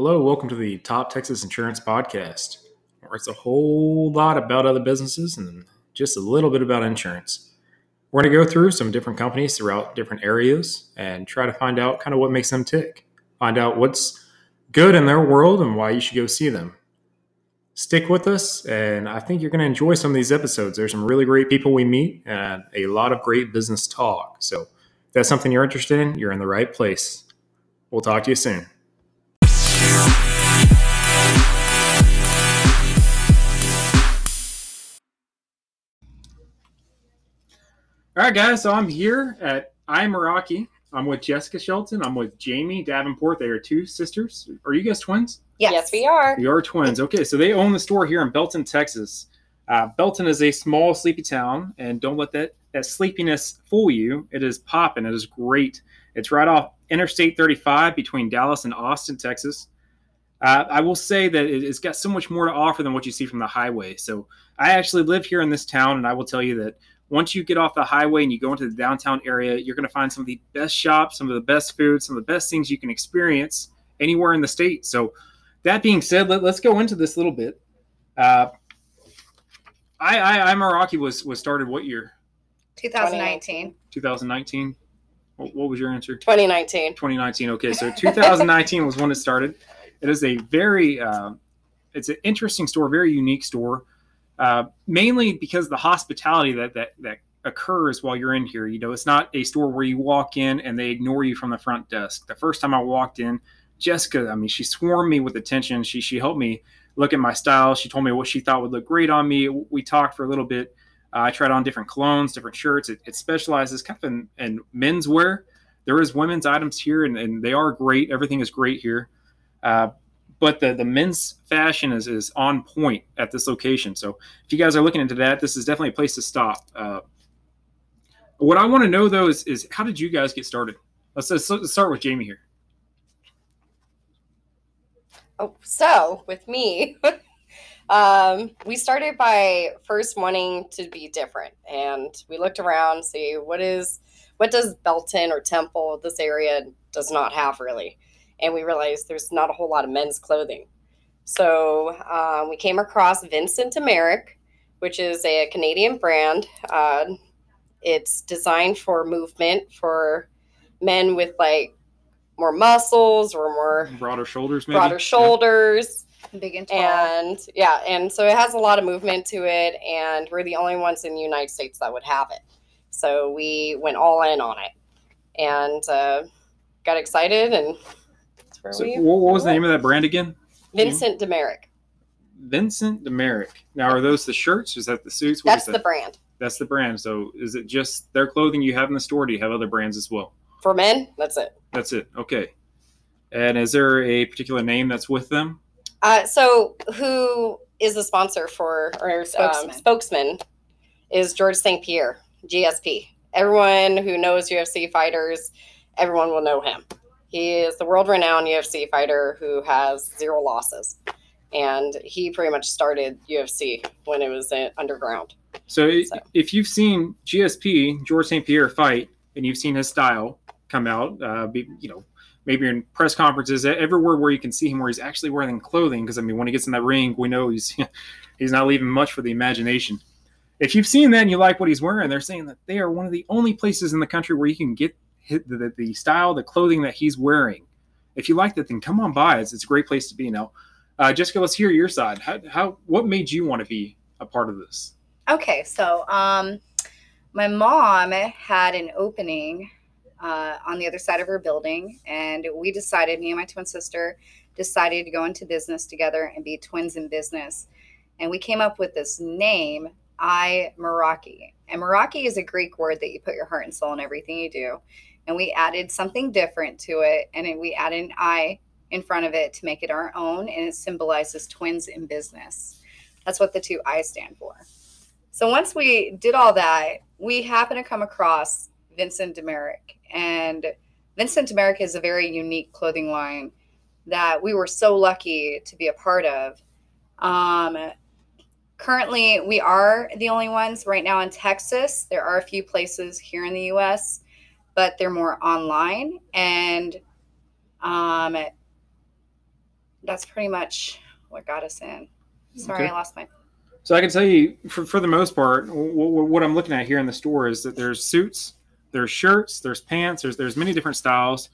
Hello, welcome to the Top Texas Insurance Podcast, where it's a whole lot about other businesses and just a little bit about insurance. We're going to go through some different companies throughout different areas and try to find out kind of what makes them tick, find out what's good in their world and why you should go see them. Stick with us, and I think you're going to enjoy some of these episodes. There's some really great people we meet and a lot of great business talk. So, if that's something you're interested in, you're in the right place. We'll talk to you soon. All right, guys. So I'm here at iMeraki. I'm with Jessica Shelton. I'm with Jamie Davenport. They are two sisters. Are you guys twins? Yes, Yes, we are. You are twins. Okay, so they own the store here in Belton, Texas. Uh, Belton is a small, sleepy town, and don't let that, that sleepiness fool you. It is popping. It is great. It's right off Interstate 35 between Dallas and Austin, Texas. Uh, I will say that it's got so much more to offer than what you see from the highway. So I actually live here in this town, and I will tell you that once you get off the highway and you go into the downtown area, you're going to find some of the best shops, some of the best food, some of the best things you can experience anywhere in the state. So that being said, let, us go into this a little bit. Uh, I, I, I Meraki was was started what year? 2019. 2019. What, what was your answer? 2019. 2019. Okay, so 2019 was when it started. It is a very, uh, it's an interesting store, very unique store, uh, mainly because the hospitality that that that occurs while you're in here. You know, it's not a store where you walk in and they ignore you from the front desk. The first time I walked in, Jessica, I mean, she swarmed me with attention. She she helped me look at my style. She told me what she thought would look great on me. We talked for a little bit. Uh, I tried on different colognes, different shirts. It, it specializes kind of in, in menswear. There is women's items here, and, and they are great. Everything is great here. Uh, but the, the men's fashion is, is on point at this location. So if you guys are looking into that, this is definitely a place to stop. Uh, what I want to know though is, is how did you guys get started? Let's, let's start with Jamie here. Oh, so with me, um, we started by first wanting to be different, and we looked around, see what is what does Belton or Temple, this area, does not have really, and we realized there's not a whole lot of men's clothing. So um, we came across Vincent d'Amerique, which is a Canadian brand. Uh, it's designed for movement for men with like more muscles or more Broader shoulders, maybe. broader shoulders Big and tall. and yeah and so it has a lot of movement to it and we're the only ones in the united states that would have it so we went all in on it and uh, got excited and that's where So we what, what was the name of that brand again? vincent d'amerique Vincent d'Amerique. Now, are those the shirts? Is that the suits? What is that's the brand That's the brand. So, is it just their clothing you have in the store? Do you have other brands as well? for men that's it That's it. Okay. And is there a particular name that's with them? uh, so who is the sponsor for or Spokesman. spokesman, spokesman is george st pierre gsp everyone who knows ufc fighters everyone will know him he is the world-renowned ufc fighter who has zero losses and he pretty much started ufc when it was underground So, So. if you've seen GSP George St. Pierre fight, and you've seen his style come out, uh, be, you know, maybe in press conferences, everywhere where you can see him, where he's actually wearing clothing. Because I mean, when he gets in that ring, we know he's he's not leaving much for the imagination. If you've seen that and you like what he's wearing, they're saying that they are one of the only places in the country where you can get the, the, style, the clothing that he's wearing. If you like that, then come on by. It's, it's a great place to be. Now, uh, Jessica, let's hear your side. How, how what made you want to be a part of this? Okay, so um, my mom had an opening uh, on the other side of her building, and we decided, me and my twin sister, decided to go into business together and be twins in business. And we came up with this name, I Meraki. And Meraki is a Greek word that you put your heart and soul in everything you do. And we added something different to it, and it, we added an I in front of it to make it our own, and it symbolizes twins in business. That's what the two I stand for. So once we did all that, we happened to come across Vincent d'Amerique. And Vincent d'Amerique is a very unique clothing line that we were so lucky to be a part of. Um, currently, we are the only ones right now in Texas. There are a few places here in the US, but they're more online. And um, that's pretty much what got us in. Sorry, Okay. I lost my. So I can tell you, for, for the most part, w- w- what I'm looking at here in the store is that there's suits, there's shirts, there's pants, there's there's many different styles.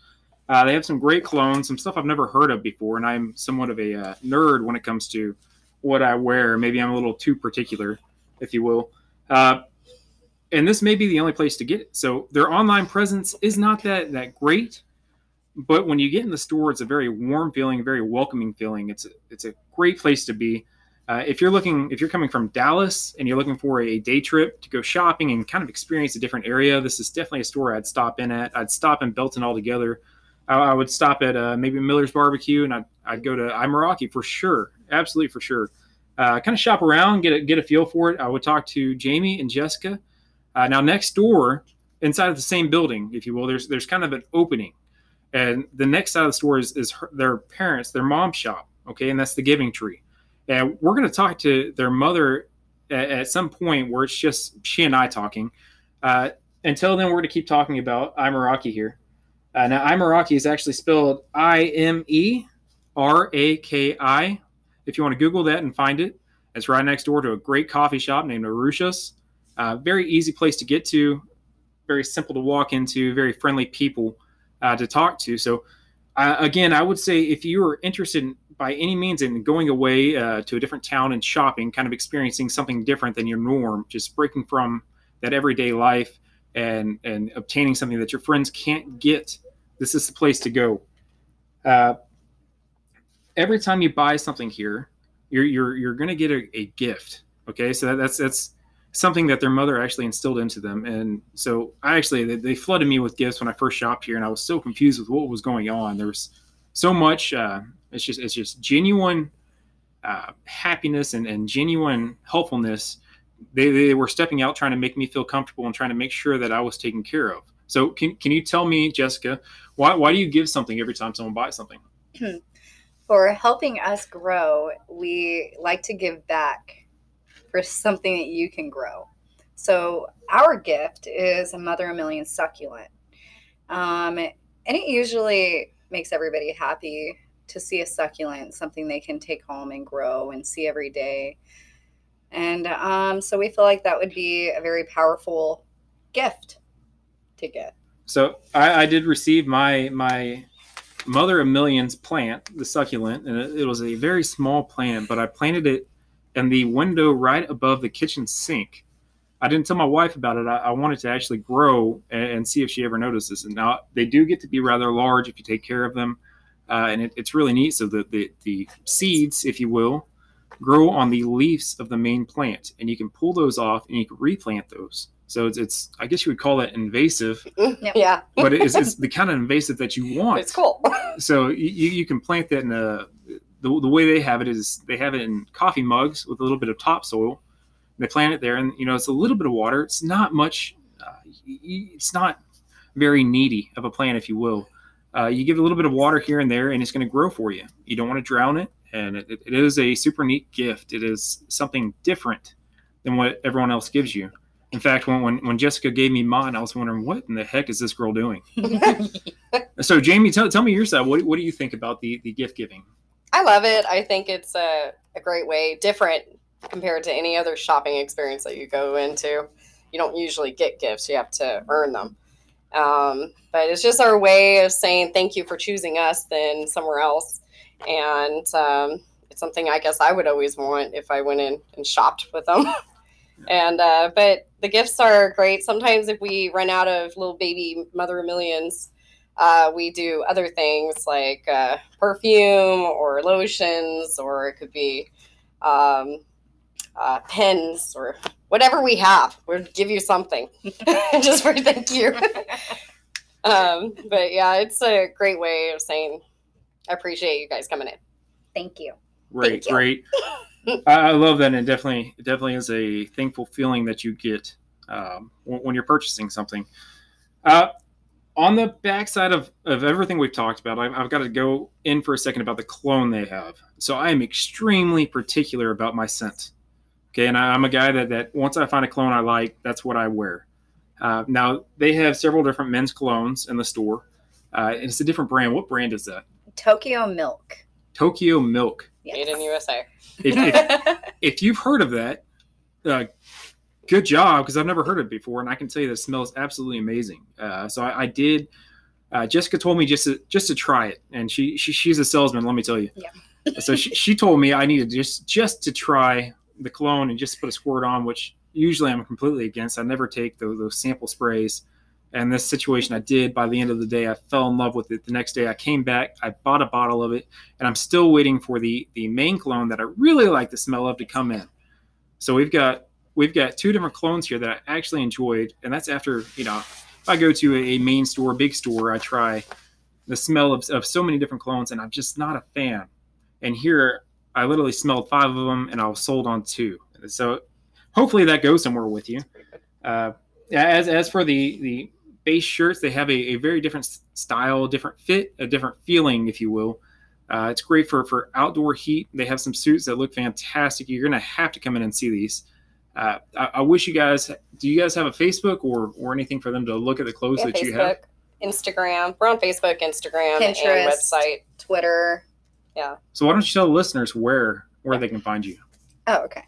Uh, they have some great colognes, some stuff I've never heard of before, and I'm somewhat of a uh, nerd when it comes to what I wear. Maybe I'm a little too particular, if you will. Uh, and this may be the only place to get it. So their online presence is not that that great, but when you get in the store, it's a very warm feeling, very welcoming feeling. It's a, it's a great place to be. Uh, if you're looking, if you're coming from Dallas and you're looking for a day trip to go shopping and kind of experience a different area, this is definitely a store I'd stop in at. I'd stop in Belton altogether. I, I would stop at uh, maybe Miller's Barbecue and I'd, I'd go to Imeraki for sure, absolutely for sure. Uh, kind of shop around, get a, get a feel for it. I would talk to Jamie and Jessica. Uh, now next door, inside of the same building, if you will, there's there's kind of an opening, and the next side of the store is, is her, their parents, their mom's shop. Okay, and that's the Giving Tree. And we're going to talk to their mother at, at some point where it's just she and I talking. Uh, until then, we're going to keep talking about Imeraki here. Uh, now, Imeraki is actually spelled I M E R A K I. If you want to Google that and find it, it's right next door to a great coffee shop named Arusha's. Uh, very easy place to get to, very simple to walk into, very friendly people uh, to talk to. So, uh, again, I would say if you are interested in, by any means in going away uh, to a different town and shopping, kind of experiencing something different than your norm, just breaking from that everyday life and and obtaining something that your friends can't get, this is the place to go. Uh, every time you buy something here, you're you're you're going to get a, a gift. Okay, so that, that's that's something that their mother actually instilled into them. And so I actually, they, they flooded me with gifts when I first shopped here and I was so confused with what was going on. There was so much, uh, it's just, it's just genuine uh, happiness and, and genuine helpfulness. They, they were stepping out, trying to make me feel comfortable and trying to make sure that I was taken care of. So can, can you tell me, Jessica, why, why do you give something every time someone buys something? For helping us grow, we like to give back for something that you can grow. So our gift is a mother a million succulent, um, and it usually makes everybody happy to see a succulent, something they can take home and grow and see every day. And um, so we feel like that would be a very powerful gift to get. So I, I did receive my my mother of millions plant, the succulent, and it, it was a very small plant, but I planted it in the window right above the kitchen sink. I didn't tell my wife about it. I, I wanted to actually grow and, and, see if she ever notices. And now they do get to be rather large if you take care of them, uh, and it, it's really neat. So the, the the seeds, if you will, grow on the leaves of the main plant, and you can pull those off and you can replant those. So it's, it's I guess you would call it invasive, Yeah, but it's, it's the kind of invasive that you want. it's cool. So you, you can plant that in a the, the way they have it is they have it in coffee mugs with a little bit of topsoil. They plant it there, and you know it's a little bit of water. It's not much. Uh, it's not very needy of a plant, if you will. Uh, you give it a little bit of water here and there, and it's going to grow for you. You don't want to drown it, and it, it is a super neat gift. It is something different than what everyone else gives you. In fact, when, when, when Jessica gave me mine, I was wondering what in the heck is this girl doing. So, Jamie, tell, tell me your side. What, what do you think about the, the gift giving? I love it. I think it's a, a great way, different compared to any other shopping experience that you go into. You don't usually get gifts, you have to earn them. Um, but it's just our way of saying thank you for choosing us than somewhere else. And um, it's something I guess I would always want if I went in and shopped with them. and uh, but the gifts are great. Sometimes if we run out of little baby mother of millions, uh, we do other things like uh, perfume or lotions, or it could be um, uh, pens or whatever we have. We'll give you something just for thank you. um, but yeah, it's a great way of saying I appreciate you guys coming in. Thank you. Great, Thank you. great. I, I love that, and it definitely, it definitely is a thankful feeling that you get um, when, when you're purchasing something. Uh, on the backside of, of everything we've talked about, I've, I've got to go in for a second about the clone they have. So I am extremely particular about my scent. Okay, and I, I'm a guy that that once I find a clone I like, that's what I wear. Uh, now they have several different men's colognes in the store. Uh, and it's a different brand. What brand is that? Tokyo Milk. Tokyo Milk. Made in USA. If, if, if you've heard of that, uh, good job because I've never heard it before, and I can tell you that smells absolutely amazing. Uh, so I, I did. Uh, Jessica told me just to, just to try it, and she, she she's a salesman. Let me tell you. Yeah. so she, she told me I needed just just to try the cologne and just put a squirt on, which usually I'm completely against. I never take those, those sample sprays. And this situation I did by the end of the day, I fell in love with it. The next day I came back, I bought a bottle of it, and I'm still waiting for the the main cologne that I really like the smell of to come in. So we've got we've got two different clones here that I actually enjoyed, and that's after you know if I go to a, main store, big store, I try the smell of, of so many different clones, and I'm just not a fan. And here I literally smelled five of them, and I was sold on two. So hopefully that goes somewhere with you. Uh, as as for the the base shirts, they have a, a very different style, different fit, a different feeling, if you will. Uh, it's great for for outdoor heat. They have some suits that look fantastic. You're gonna have to come in and see these. Uh, I, I, wish you guys. Do you guys have a Facebook or or anything for them to look at the clothes Yeah, that you have? Instagram. We're on Facebook, Instagram, and Pinterest. website. Twitter. Yeah. So why don't you tell the listeners where where they can find you? Oh, okay.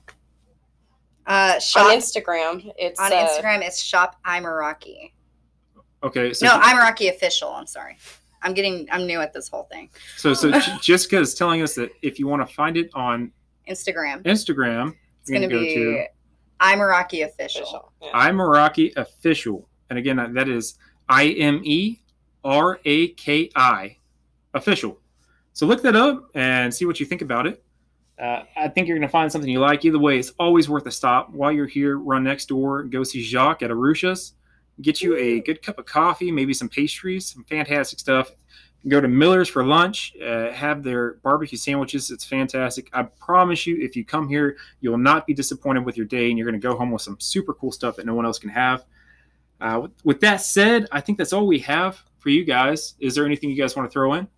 Uh, shop On on, Instagram, it's uh, Instagram. It's shop Imeraki. Okay, so no, Imeraki official. I'm sorry. I'm getting. I'm new at this whole thing. so so Jessica is telling us that if you want to find it on Instagram. Instagram, It's you're going to gonna be to Imeraki official. official. Yeah. Imeraki official, and again that is I M E R A K I official. So look that up and see what you think about it. Uh, I think you're going to find something you like. Either way, it's always worth a stop. While you're here, run next door, go see Jacques at Arusha's, get you a good cup of coffee, maybe some pastries, some fantastic stuff. Go to Miller's for lunch, uh, have their barbecue sandwiches. It's fantastic. I promise you, if you come here, you will not be disappointed with your day, and you're going to go home with some super cool stuff that no one else can have. Uh, with, with that said, I think that's all we have for you guys. Is there anything you guys want to throw in?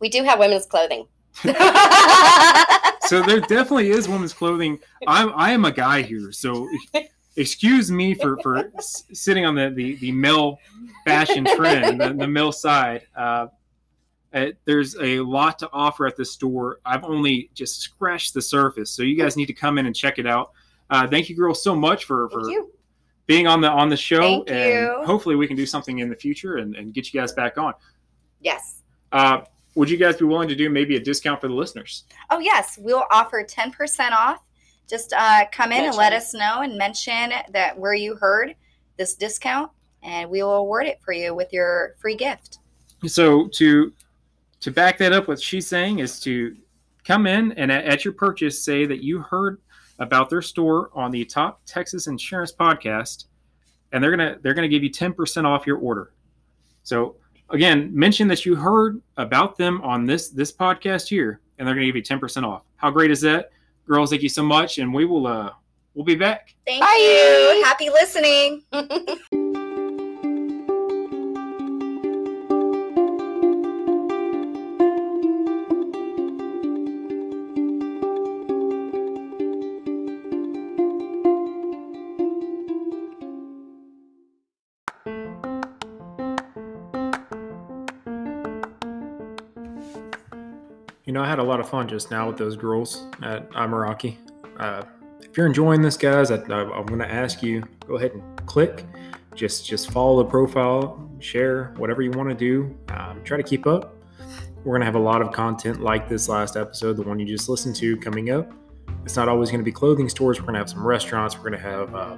We do have women's clothing. so there definitely is women's clothing. I'm I am a guy here, so excuse me for for s- sitting on the the, the male fashion trend, the, the male side. Uh, uh, there's a lot to offer at this store. I've only just scratched the surface, so you guys need to come in and check it out. Uh, thank you, girls, so much for for being on the on the show, Thank and you. hopefully we can do something in the future and, and get you guys back on. yes. Uh, would you guys be willing to do maybe a discount for the listeners? Oh, yes. We'll offer 10% off. Just uh, come in and let us know and mention that where you heard this discount, and we will award it for you with your free gift. So to to back that up, what she's saying is to come in and at, at your purchase say that you heard about their store on the Top Texas Insurance Podcast, and they're gonna they're gonna give you ten percent off your order. So again, mention that you heard about them on this this podcast here, and they're gonna give you ten percent off. How great is that, girls? Thank you so much, and we will uh we'll be back. Thank Bye. you. Happy listening. had a lot of fun just now with those girls at Imeraki. Uh, if you're enjoying this, guys, I, I'm going to ask you go ahead and click. Just just follow the profile, share whatever you want to do. Um, try to keep up. We're going to have a lot of content like this last episode, the one you just listened to, coming up. It's not always going to be clothing stores. We're going to have some restaurants. We're going to have, uh,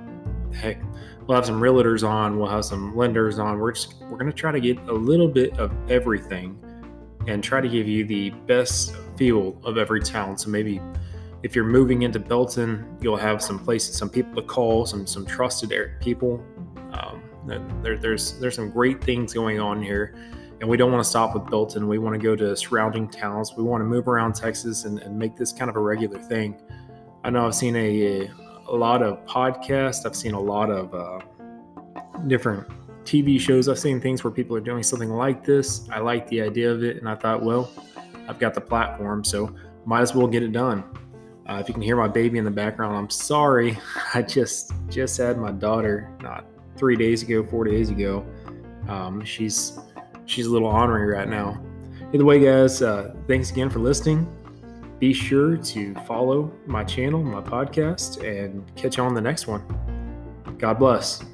heck, we'll have some realtors on. We'll have some lenders on. We're just we're going to try to get a little bit of everything and try to give you the best feel of every town. So maybe if you're moving into Belton, you'll have some places, some people to call, some some trusted people. Um, there, there's there's some great things going on here, and we don't want to stop with Belton. We want to go to surrounding towns. We want to move around Texas and, and make this kind of a regular thing. I know I've seen a a lot of podcasts. I've seen a lot of uh, different TV shows. I've seen things where people are doing something like this. I like the idea of it, and I thought, well, I've got the platform, so might as well get it done. Uh, if you can hear my baby in the background, I'm sorry. I just just had my daughter not three days ago, four days ago. Um, she's she's a little ornery right now. Either way, guys, uh, thanks again for listening. Be sure to follow my channel, my podcast, and catch you on the next one. God bless.